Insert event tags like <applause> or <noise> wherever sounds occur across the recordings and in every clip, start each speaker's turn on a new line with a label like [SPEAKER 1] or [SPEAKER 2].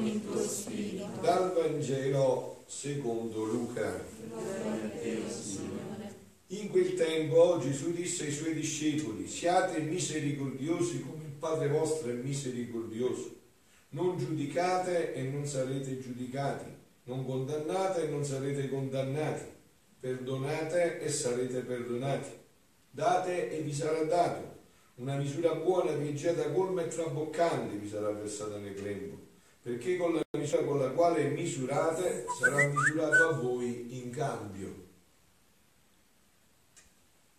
[SPEAKER 1] con il tuo spirito.
[SPEAKER 2] Dal Vangelo secondo Luca. In quel tempo Gesù disse ai suoi discepoli, siate misericordiosi come il Padre vostro è misericordioso. Non giudicate e non sarete giudicati, non condannate e non sarete condannati, perdonate e sarete perdonati, date e vi sarà dato. Una misura buona, pieggiata, colma e traboccante vi sarà versata nel grembo, perché con la misura con la quale misurate sarà misurato a voi in cambio.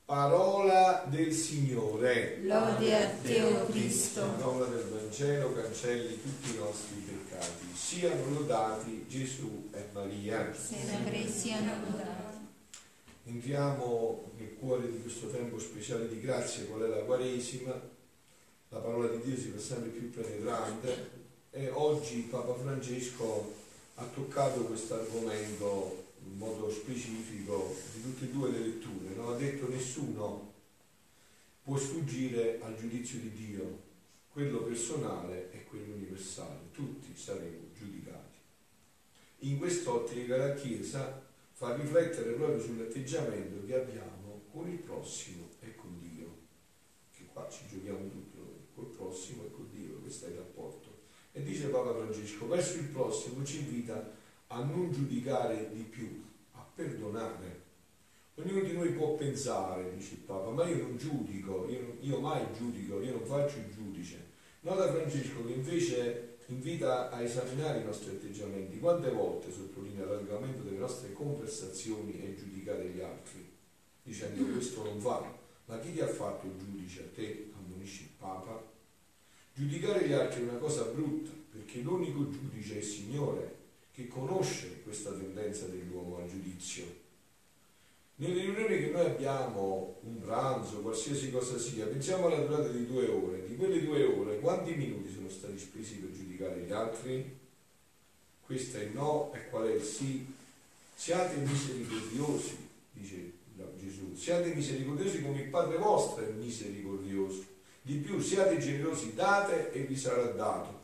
[SPEAKER 2] Parola del Signore.
[SPEAKER 1] Lode a te, o Cristo.
[SPEAKER 2] La parola del Vangelo cancelli tutti i nostri peccati. Siano lodati Gesù e Maria.
[SPEAKER 1] Sempre siano lodati.
[SPEAKER 2] Entriamo nel cuore di questo tempo speciale di grazia, qual è la Quaresima. La parola di Dio si fa sempre più penetrante e oggi Papa Francesco ha toccato questo argomento in modo specifico di tutte e due le letture. Non ha detto nessuno può sfuggire al giudizio di Dio, quello personale e quello universale. Tutti saremo giudicati. In quest'ottica la Chiesa fa riflettere proprio sull'atteggiamento che abbiamo con il prossimo e con Dio. Che qua ci giochiamo tutto, col prossimo e con Dio, questo è il rapporto. E dice Papa Francesco, verso il prossimo ci invita a non giudicare di più, a perdonare. Ognuno di noi può pensare, dice il Papa, ma io non giudico, io, io mai giudico, io non faccio il giudice. Nota Francesco che invece invita a esaminare i nostri atteggiamenti. Quante volte sottolinea l'allargamento delle nostre conversazioni e giudicare gli altri, dicendo questo non va. Ma chi ti ha fatto il giudice? A te, Papa. Giudicare gli altri è una cosa brutta, perché l'unico giudice è il Signore, che conosce questa tendenza dell'uomo al giudizio. Nelle riunioni che noi abbiamo, un pranzo, qualsiasi cosa sia, pensiamo alla durata di due ore. Di quelle due ore, quanti minuti sono stati spesi per giudicare gli altri? Questo è il no e qual è il sì? Siate misericordiosi, dice Gesù, siate misericordiosi come il Padre vostro è misericordioso. Di più, siate generosi, date e vi sarà dato.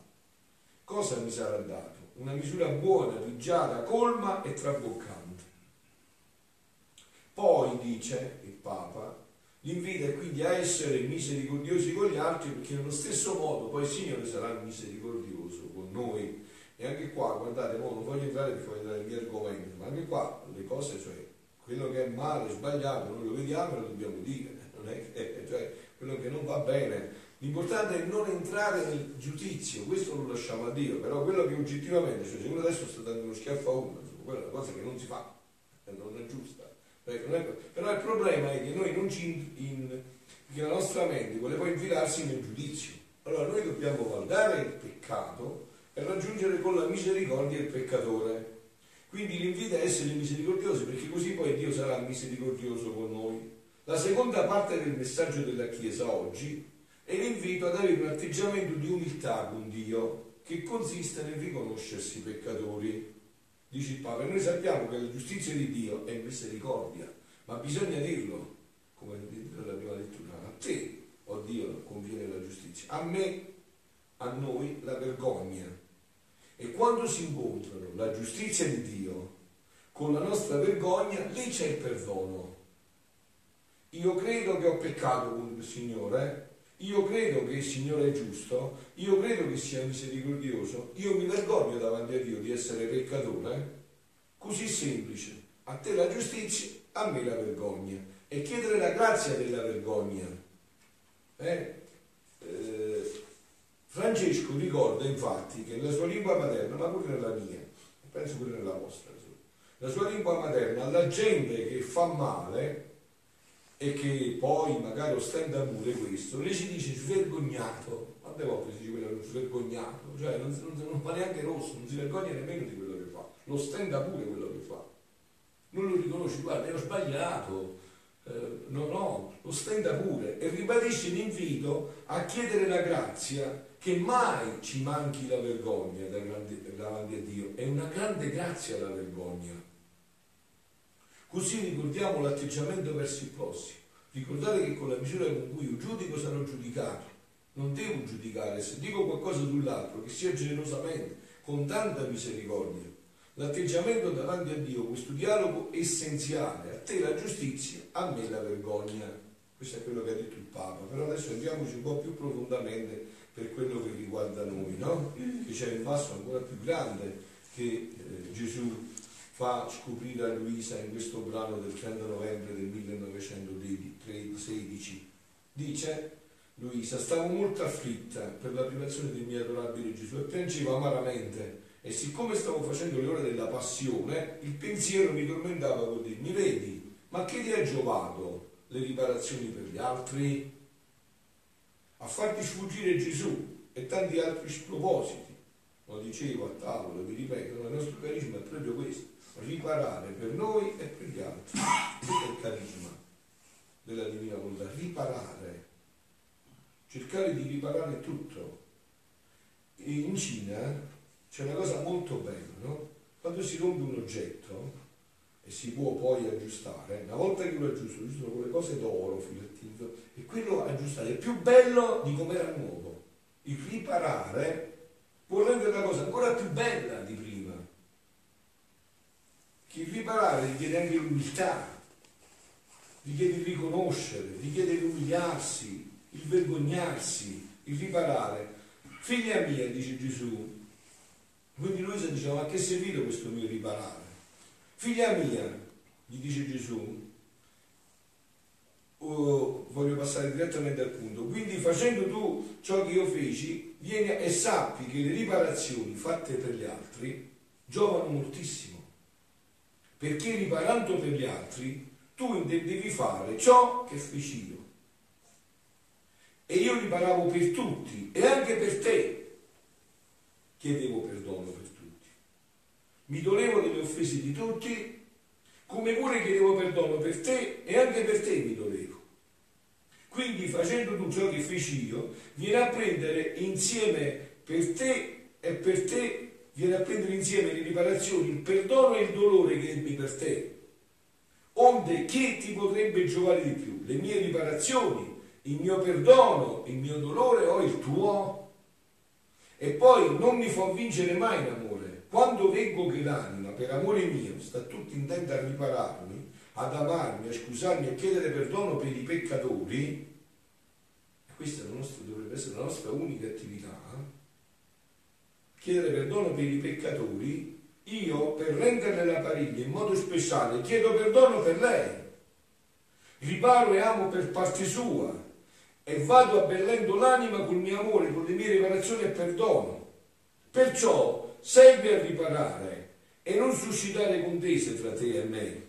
[SPEAKER 2] Cosa mi sarà dato? Una misura buona, pigiata, colma e traboccante. Poi dice il Papa, l'invita quindi a essere misericordiosi con gli altri perché nello stesso modo poi il Signore sarà misericordioso con noi. E anche qua, guardate, non voglio entrare perché voglio nei miei argomenti, ma anche qua le cose, cioè quello che è male, sbagliato, noi lo vediamo e lo dobbiamo dire, non è che, cioè, quello che non va bene. L'importante è non entrare nel giudizio, questo lo lasciamo a Dio, però quello che oggettivamente, cioè se uno adesso sta dando uno schiaffo a uno, quella è una cosa che non si fa, non è giusta. Però il problema è che noi non ci in, che la nostra mente vuole poi infilarsi nel giudizio. Allora noi dobbiamo guardare il peccato e raggiungere con la misericordia il peccatore. Quindi l'invito è essere misericordiosi perché così poi Dio sarà misericordioso con noi. La seconda parte del messaggio della Chiesa oggi è l'invito ad avere un atteggiamento di umiltà con Dio che consiste nel riconoscersi peccatori. Dice il Papa, noi sappiamo che la giustizia di Dio è misericordia, ma bisogna dirlo, come nella prima lettura, a te, oh Dio, conviene la giustizia, a me, a noi la vergogna. E quando si incontrano la giustizia di Dio con la nostra vergogna, lì c'è il perdono. Io credo che ho peccato con il Signore, io credo che il Signore è giusto, io credo che sia misericordioso, io mi vergogno davanti a Dio di essere peccatore, così semplice. A te la giustizia, a me la vergogna. E chiedere la grazia della vergogna. Eh? Eh, Francesco ricorda infatti che nella sua lingua materna, ma pure nella mia, penso pure nella vostra, la sua lingua materna, alla gente che fa male, e che poi magari ostenta pure questo, lei ci dice svergognato, quante volte si dice quello svergognato, cioè non, non, non fa neanche rosso, non si vergogna nemmeno di quello che fa, lo ostenta pure quello che fa, non lo riconosce, guarda, ho sbagliato, eh, no, no, lo ostenta pure. E ribadisce l'invito a chiedere la grazia che mai ci manchi la vergogna davanti a Dio, è una grande grazia la vergogna. Così ricordiamo l'atteggiamento verso il prossimo. Ricordate che con la misura con cui io giudico sarò giudicato. Non devo giudicare, se dico qualcosa sull'altro, che sia generosamente, con tanta misericordia. L'atteggiamento davanti a Dio, questo dialogo essenziale, a te la giustizia, a me la vergogna. Questo è quello che ha detto il Papa, però adesso andiamoci un po' più profondamente per quello che riguarda noi, no? Che c'è un passo ancora più grande che eh, Gesù fa scoprire a Luisa in questo brano del 30 novembre del 1916. Dice Luisa, stavo molto afflitta per la privazione del mio adorabile Gesù e piangevo amaramente e siccome stavo facendo le ore della passione, il pensiero mi tormentava con dire, mi vedi, ma che ti ha giovato le riparazioni per gli altri? A farti sfuggire Gesù e tanti altri spropositi. Lo dicevo a tavola, vi ripeto, il nostro carisma è proprio questo, riparare per noi e per gli altri. Questo è il carisma della Divina Volontà, riparare, cercare di riparare tutto. E in Cina c'è una cosa molto bella, no? Quando si rompe un oggetto e si può poi aggiustare, una volta che lo aggiusto, aggiustano con le cose d'oro, filettino, e quello aggiustato è più bello di come era nuovo. Il riparare può rendere la cosa ancora più bella di prima. Il riparare richiede anche l'umiltà, richiede il riconoscere, richiede l'umiliarsi, il vergognarsi, il riparare. Figlia mia, dice Gesù, quindi Luisa diceva, ma che servito questo mio riparare? Figlia mia, gli dice Gesù, oh, voglio passare direttamente al punto, quindi facendo tu ciò che io feci, vieni e sappi che le riparazioni fatte per gli altri giovano moltissimo, perché riparando per gli altri tu devi fare ciò che feci io. E io riparavo per tutti e anche per te chiedevo perdono per tutti. Mi dolevo delle offese di tutti, come pure chiedevo perdono per te e anche per te mi dolevo. Quindi facendo tu ciò che feci io, vieni a prendere insieme per te e per te viene a prendere insieme le riparazioni, il perdono e il dolore che ebbi per te. Onde che ti potrebbe giovare di più? Le mie riparazioni, il mio perdono, il mio dolore o il tuo? E poi non mi fa vincere mai l'amore. Quando vengo che l'anima, per amore mio, sta tutta intenta a ripararmi, ad amarmi, a scusarmi, a chiedere perdono per i peccatori, questa dovrebbe essere la nostra unica attività, chiedere perdono per i peccatori, io per renderle la pariglia in modo speciale chiedo perdono per lei, riparo e amo per parte sua, e vado abbellendo l'anima col mio amore, con le mie riparazioni e perdono. Perciò serve a riparare e non suscitare contese tra te e me.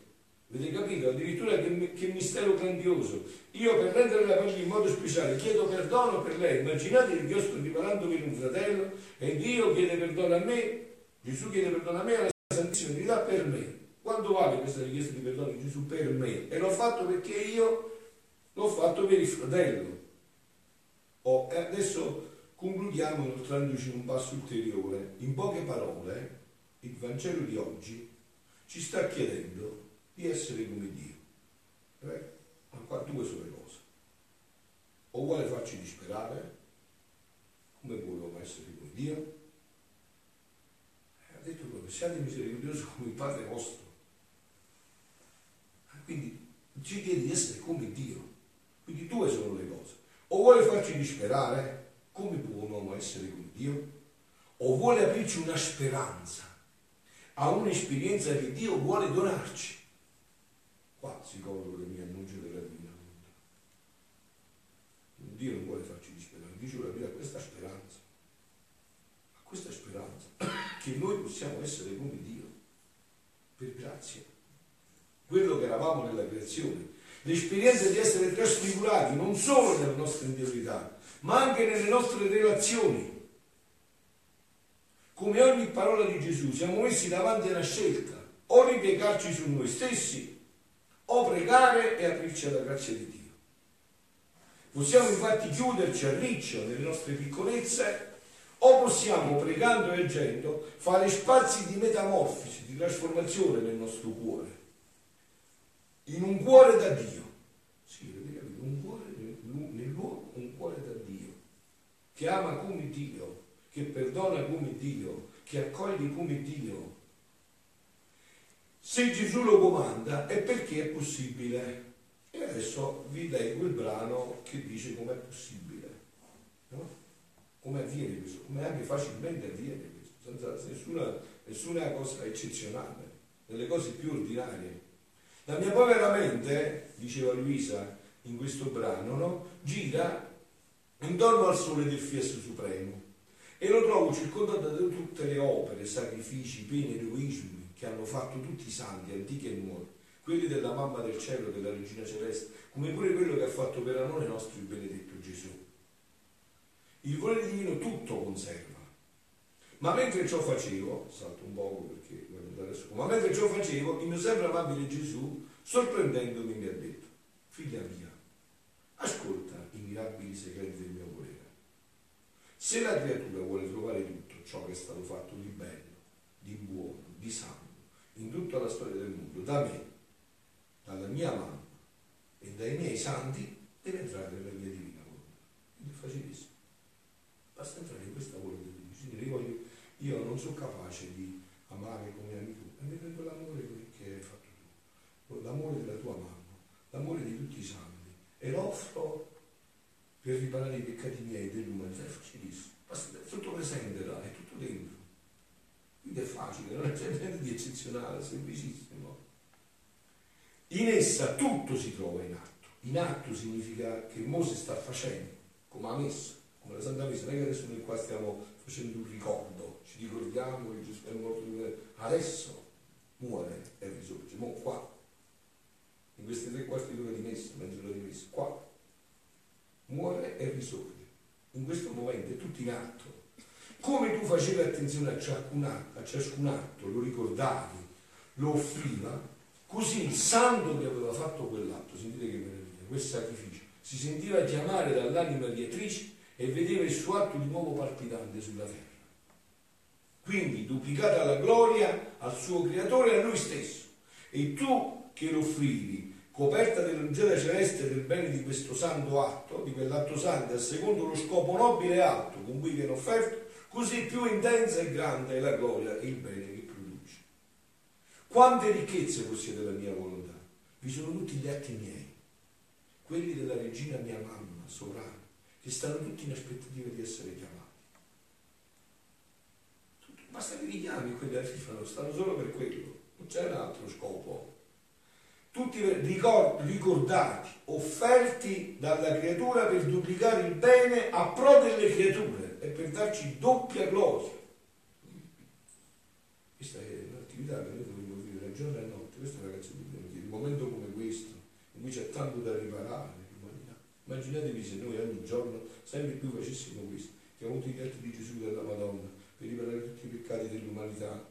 [SPEAKER 2] Avete capito? Addirittura che, che mistero grandioso. Io per rendere la pace in modo speciale chiedo perdono per lei. Immaginate che io sto riparando per un fratello e Dio chiede perdono a me, Gesù chiede perdono a me e la Santissima Trinità per me. Quanto vale questa richiesta di perdono di Gesù per me? E l'ho fatto perché io l'ho fatto per il fratello. Oh, e adesso concludiamo inoltrandoci un passo ulteriore. In poche parole, il Vangelo di oggi ci sta chiedendo di essere come Dio. Eh? Ma qua due sono le cose. O vuole farci disperare, come vogliamo essere come Dio? Eh, ha detto proprio, siate misericordiosi come il Padre vostro. Quindi ci chiede di essere come Dio. Quindi due sono le cose. O vuole farci disperare? Come può un uomo essere con Dio? O vuole aprirci una speranza a un'esperienza che Dio vuole donarci? Qua si colloca il mio annuncio della divina volontà. Dio non vuole farci disperare, Dio ci vuole aprire a questa speranza, a questa speranza, <coughs> che noi possiamo essere come Dio, per grazia. Quello che eravamo nella creazione, l'esperienza di essere trasfigurati non solo nella nostra interiorità, ma anche nelle nostre relazioni. Come ogni parola di Gesù siamo messi davanti a una scelta, o ripiegarci su noi stessi, o pregare e aprirci alla grazia di Dio. Possiamo infatti chiuderci a riccio nelle nostre piccolezze o possiamo, pregando e agendo, fare spazi di metamorfosi, di trasformazione nel nostro cuore in un cuore da Dio. Sì, avete? Un cuore nell'uomo, un cuore da Dio, che ama come Dio, che perdona come Dio, che accoglie come Dio. Se Gesù lo comanda è perché è possibile. E adesso vi leggo il brano che dice com'è possibile. No? Come avviene questo? Come anche facilmente avviene questo, senza nessuna, nessuna cosa eccezionale, nelle cose più ordinarie. La mia povera mente, diceva Luisa in questo brano, no? gira intorno al sole del Fiat Supremo e lo trovo circondato da tutte le opere, sacrifici, pene, eroismi che hanno fatto tutti i santi, antichi e nuovi, quelli della mamma del cielo, della regina celeste, come pure quello che ha fatto per amore nostro il benedetto Gesù. Il volere divino tutto conserva. Ma mentre ciò facevo, salto un poco perché voglio andare su, ma mentre ciò facevo, il mio sempre amabile Gesù, sorprendendomi, mi ha detto, figlia mia, ascolta i mirabili segreti del mio volere. Se la creatura vuole trovare tutto ciò che è stato fatto di bello, di buono, di santo, in tutta la storia del mondo, da me, dalla mia mamma e dai miei santi, deve entrare nella mia divina volontà. Quindi è facilissimo. Basta entrare in questa volontà di. Signore, io, voglio, io non sono capace di amare come ami tu, e mi prendo l'amore che hai fatto tu, l'amore della tua mamma, l'amore di tutti i santi, e lo offro per riparare i peccati miei dell'umanità. È facilissimo. Basta, tutto presente là, è tutto dentro. Quindi è facile, non c'è niente di eccezionale, semplicissimo. In essa tutto si trova in atto. In atto significa che Mosè sta facendo, come ha messo, come la Santa Messa. Non è che adesso noi qua stiamo facendo un ricordo, ci ricordiamo che Gesù è morto. Adesso muore e risorge. Mo qua, in questi tre quarti d'ora di messa, mezz'ora di messa, qua, muore e risorge. In questo momento è tutto in atto. Come tu facevi attenzione a ciascun atto, a ciascun atto lo ricordavi, lo offriva, così il santo che aveva fatto quell'atto, sentite che meraviglia, quel sacrificio, si sentiva chiamare dall'anima diatrice e vedeva il suo atto di nuovo palpitante sulla terra. Quindi duplicata la gloria al suo creatore e a lui stesso. E tu che lo offrivi, coperta dell'ungela celeste del bene di questo santo atto, di quell'atto santo, a secondo lo scopo nobile e alto con cui viene offerto, così più intensa e grande è la gloria e il bene che produce. Quante ricchezze possiede la mia volontà? Vi sono tutti gli atti miei, quelli della regina mia mamma, sovrana, che stanno tutti in aspettativa di essere chiamati. Basta che li chiami quelli arrivano, stanno solo per quello, non c'è un altro scopo. Tutti ricordati, offerti dalla creatura per duplicare il bene a pro delle creature e per darci doppia gloria. Questa è un'attività che noi dobbiamo vivere giorno e notte, questo ragazzi dobbiamo dire, un momento come questo, in cui c'è tanto da riparare l'umanità. Immaginatevi se noi ogni giorno sempre più facessimo questo, che ha avuto i atti di Gesù della Madonna, per riparare tutti i peccati dell'umanità,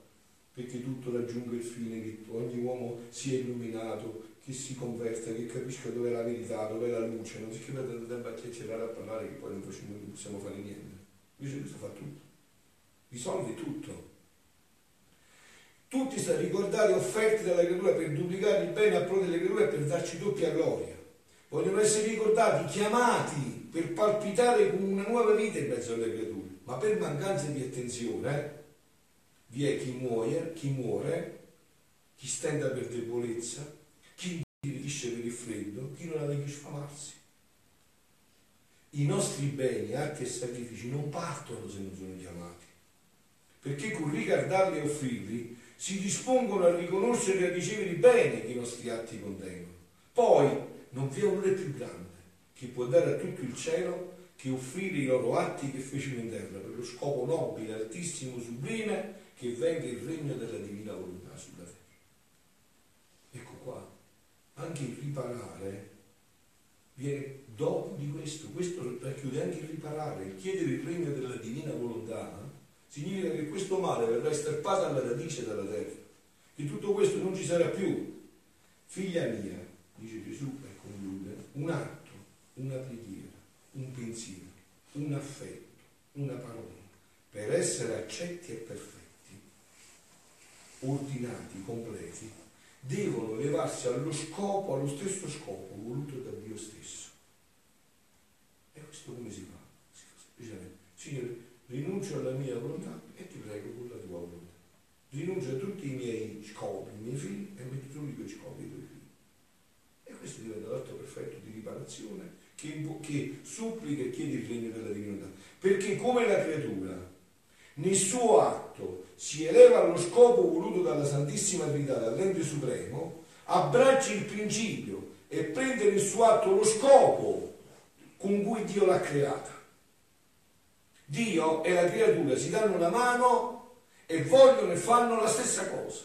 [SPEAKER 2] perché tutto raggiunga il fine, che ogni uomo sia illuminato, che si converta, che capisca dove è la verità, dove è la luce, non si che tanto tempo a chiacchierare a parlare che poi non, facciamo, non possiamo fare niente. Invece questo fa tutto, risolve tutto. Tutti stati ricordati offerti dalla creatura per duplicare il bene a pro delle creature e per darci doppia gloria. Vogliono essere ricordati, chiamati per palpitare con una nuova vita in mezzo alle creature, ma per mancanza di attenzione eh, vi è chi muore, chi muore, chi stenta per debolezza, chi dirisce per il freddo, chi non ha di sfamarsi. I nostri beni, atti e sacrifici non partono se non sono chiamati, perché con ricardarli e offrirli si dispongono a riconoscere e a ricevere i beni che i nostri atti contengono. Poi non vi è onore più grande che può dare a tutto il cielo che offrire i loro atti che fecero in terra per lo scopo nobile, altissimo, sublime che venga il regno della divina volontà sulla terra. Ecco qua, anche il riparare viene dopo di questo, questo racchiude anche il riparare, il chiedere il regno della divina volontà, significa che questo male verrà estirpato alla radice dalla terra, che tutto questo non ci sarà più. Figlia mia, dice Gesù e conclude, un atto, una preghiera, un pensiero, un affetto, una parola, per essere accetti e perfetti ordinati, completi, devono levarsi allo scopo, allo stesso scopo voluto da Dio stesso. E questo come si fa? Si fa semplicemente, Signore, rinuncio alla mia volontà e ti prego con la tua volontà. Rinuncio a tutti i miei scopi, i miei figli e metti tu i tuoi scopi, i tuoi figli. E questo diventa l'atto perfetto di riparazione che, che supplica e chiede il regno della divinità. Perché come la creatura nel suo atto si eleva allo scopo voluto dalla Santissima Trinità, dall'ente supremo, abbraccia il principio e prende nel suo atto lo scopo con cui Dio l'ha creata. Dio e la creatura si danno una mano e vogliono e fanno la stessa cosa.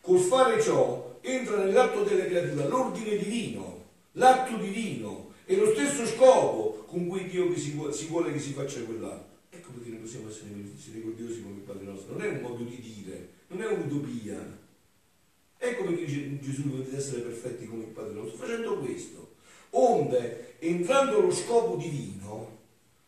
[SPEAKER 2] Col fare ciò entra nell'atto della creatura l'ordine divino, l'atto divino e lo stesso scopo con cui Dio si vuole che si faccia quell'atto. Perché noi possiamo essere misericordiosi come il Padre nostro. Non è un modo di dire, non è un'utopia. Ecco perché Gesù dovete essere perfetti come il Padre nostro, facendo questo. Onde, entrando lo scopo divino,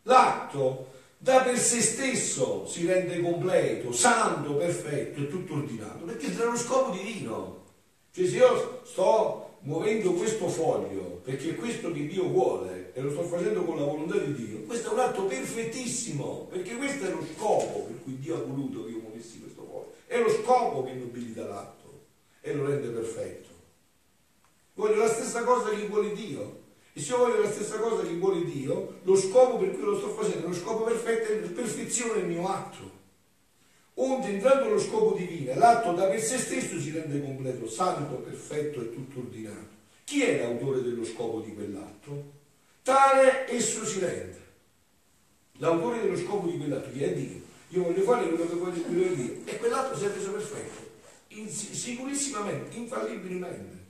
[SPEAKER 2] l'atto da per se stesso si rende completo, santo, perfetto e tutto ordinato, perché tra lo scopo divino. Cioè se io sto muovendo questo foglio perché questo che Dio vuole e lo sto facendo con la volontà di Dio, questo è un atto perfettissimo, perché questo è lo scopo per cui Dio ha voluto che io muovessi questo foglio. È lo scopo che nobilita l'atto e lo rende perfetto. Voglio la stessa cosa che vuole Dio. E se io voglio la stessa cosa che vuole Dio, lo scopo per cui lo sto facendo, lo scopo perfetto è la perfezione del mio atto. Onde entrato lo scopo divino, l'atto da per se stesso si rende completo, santo, perfetto e tutto ordinato. Chi è l'autore dello scopo di quell'atto? Tale esso si rende. L'autore dello scopo di quell'atto, chi è Dio? Io voglio fare quello che voglio, quello Dio. E quell'atto si è reso perfetto, in, sicurissimamente, infallibilmente.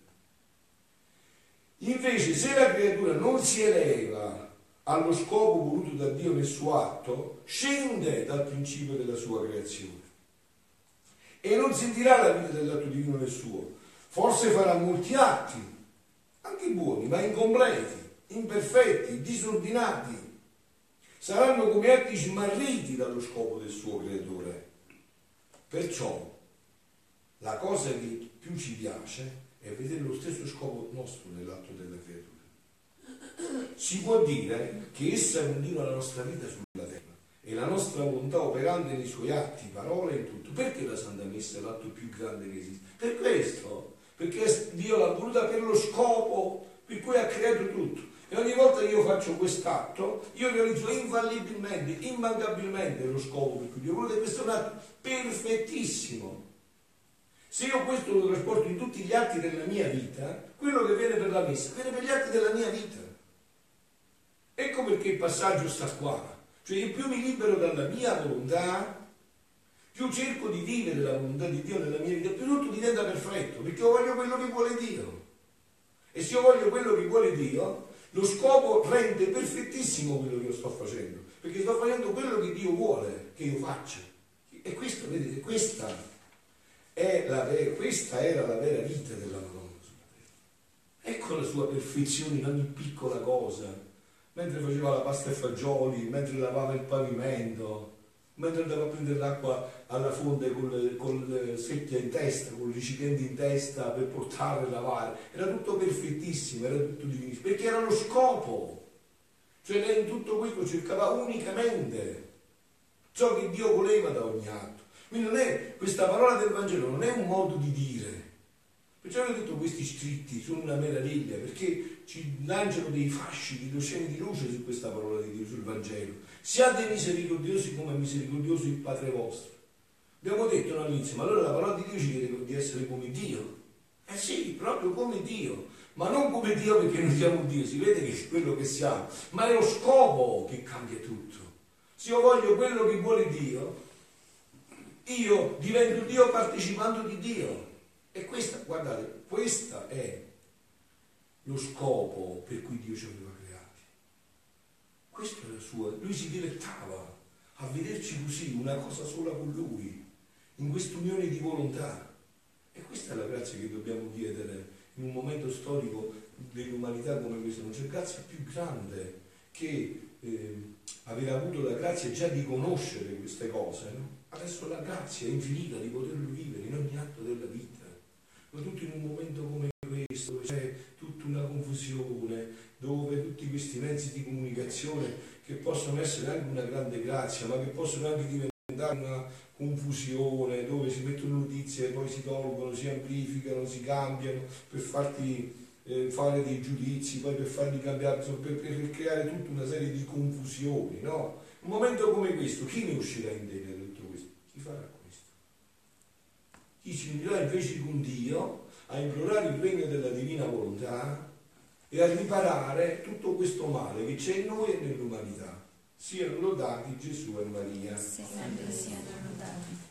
[SPEAKER 2] Invece, se la creatura non si eleva allo scopo voluto da Dio nel suo atto, scende dal principio della sua creazione e non sentirà la vita dell'atto divino nel suo. Forse farà molti atti, anche buoni, ma incompleti, imperfetti, disordinati. Saranno come atti smarriti dallo scopo del suo creatore. Perciò la cosa che più ci piace è vedere lo stesso scopo nostro nell'atto della. Si può dire che essa continua la nostra vita sulla terra e la nostra volontà operante nei suoi atti, parole e tutto. Perché la Santa Messa è l'atto più grande che esiste? Per questo, perché Dio l'ha voluta per lo scopo per cui ha creato tutto. E ogni volta che io faccio quest'atto, io realizzo infallibilmente, immancabilmente lo scopo per cui Dio vuole. Questo è un atto perfettissimo se io questo lo trasporto in tutti gli atti della mia vita, quello che viene per la messa viene per gli atti della mia vita. Ecco perché il passaggio sta qua. Cioè più mi libero dalla mia volontà, più cerco di vivere la volontà di Dio nella mia vita, più tutto diventa perfetto, perché io voglio quello che vuole Dio. E se io voglio quello che vuole Dio, lo scopo rende perfettissimo quello che io sto facendo, perché sto facendo quello che Dio vuole che io faccia. E questo, vedete, questa la, questa era la vera vita della Madonna. Ecco la sua perfezione in ogni piccola cosa, mentre faceva la pasta e fagioli, mentre lavava il pavimento, mentre andava a prendere l'acqua alla fonte con, con le secchie in testa, con i recipienti in testa per portare e lavare. Era tutto perfettissimo, era tutto divinissimo, perché era lo scopo. Cioè lei in tutto questo cercava unicamente ciò che Dio voleva da ogni atto. Quindi non è, questa parola del Vangelo non è un modo di dire. Perciò ho detto questi scritti sono una meraviglia, perché ci lanciano dei fasci, dei oceani di luce su questa parola di Dio, sul Vangelo. Siate misericordiosi come misericordioso il Padre vostro. Abbiamo detto all'inizio, ma allora la parola di Dio ci chiede di essere come Dio. Eh sì, proprio come Dio, ma non come Dio perché noi siamo Dio, si vede che è quello che siamo, ma è lo scopo che cambia tutto. Se io voglio quello che vuole Dio, io divento Dio partecipando di Dio. E questa, guardate, questo è lo scopo per cui Dio ci aveva creati. Questo era il suo, lui si dilettava a vederci così, una cosa sola con lui, in questa unione di volontà. E questa è la grazia che dobbiamo chiedere in un momento storico dell'umanità come questo. Non c'è grazia più grande che eh, aver avuto la grazia già di conoscere queste cose, no? adesso la grazia è infinita di poterlo vivere in ogni atto della vita, ma tutto in un momento come questo, dove c'è tutta una confusione, dove tutti questi mezzi di comunicazione che possono essere anche una grande grazia, ma che possono anche diventare una confusione, dove si mettono notizie e poi si tolgono, si amplificano, si cambiano per farti eh, fare dei giudizi, poi per farli cambiare, per, per creare tutta una serie di confusioni, no? Un momento come questo, chi ne uscirà indenne da tutto questo? Chi farà questo? Chi si unirà invece con Dio a implorare il regno della divina volontà e a riparare tutto questo male che c'è in noi e nell'umanità. Siano lodati Gesù e Maria.
[SPEAKER 1] Sempre siano lodati.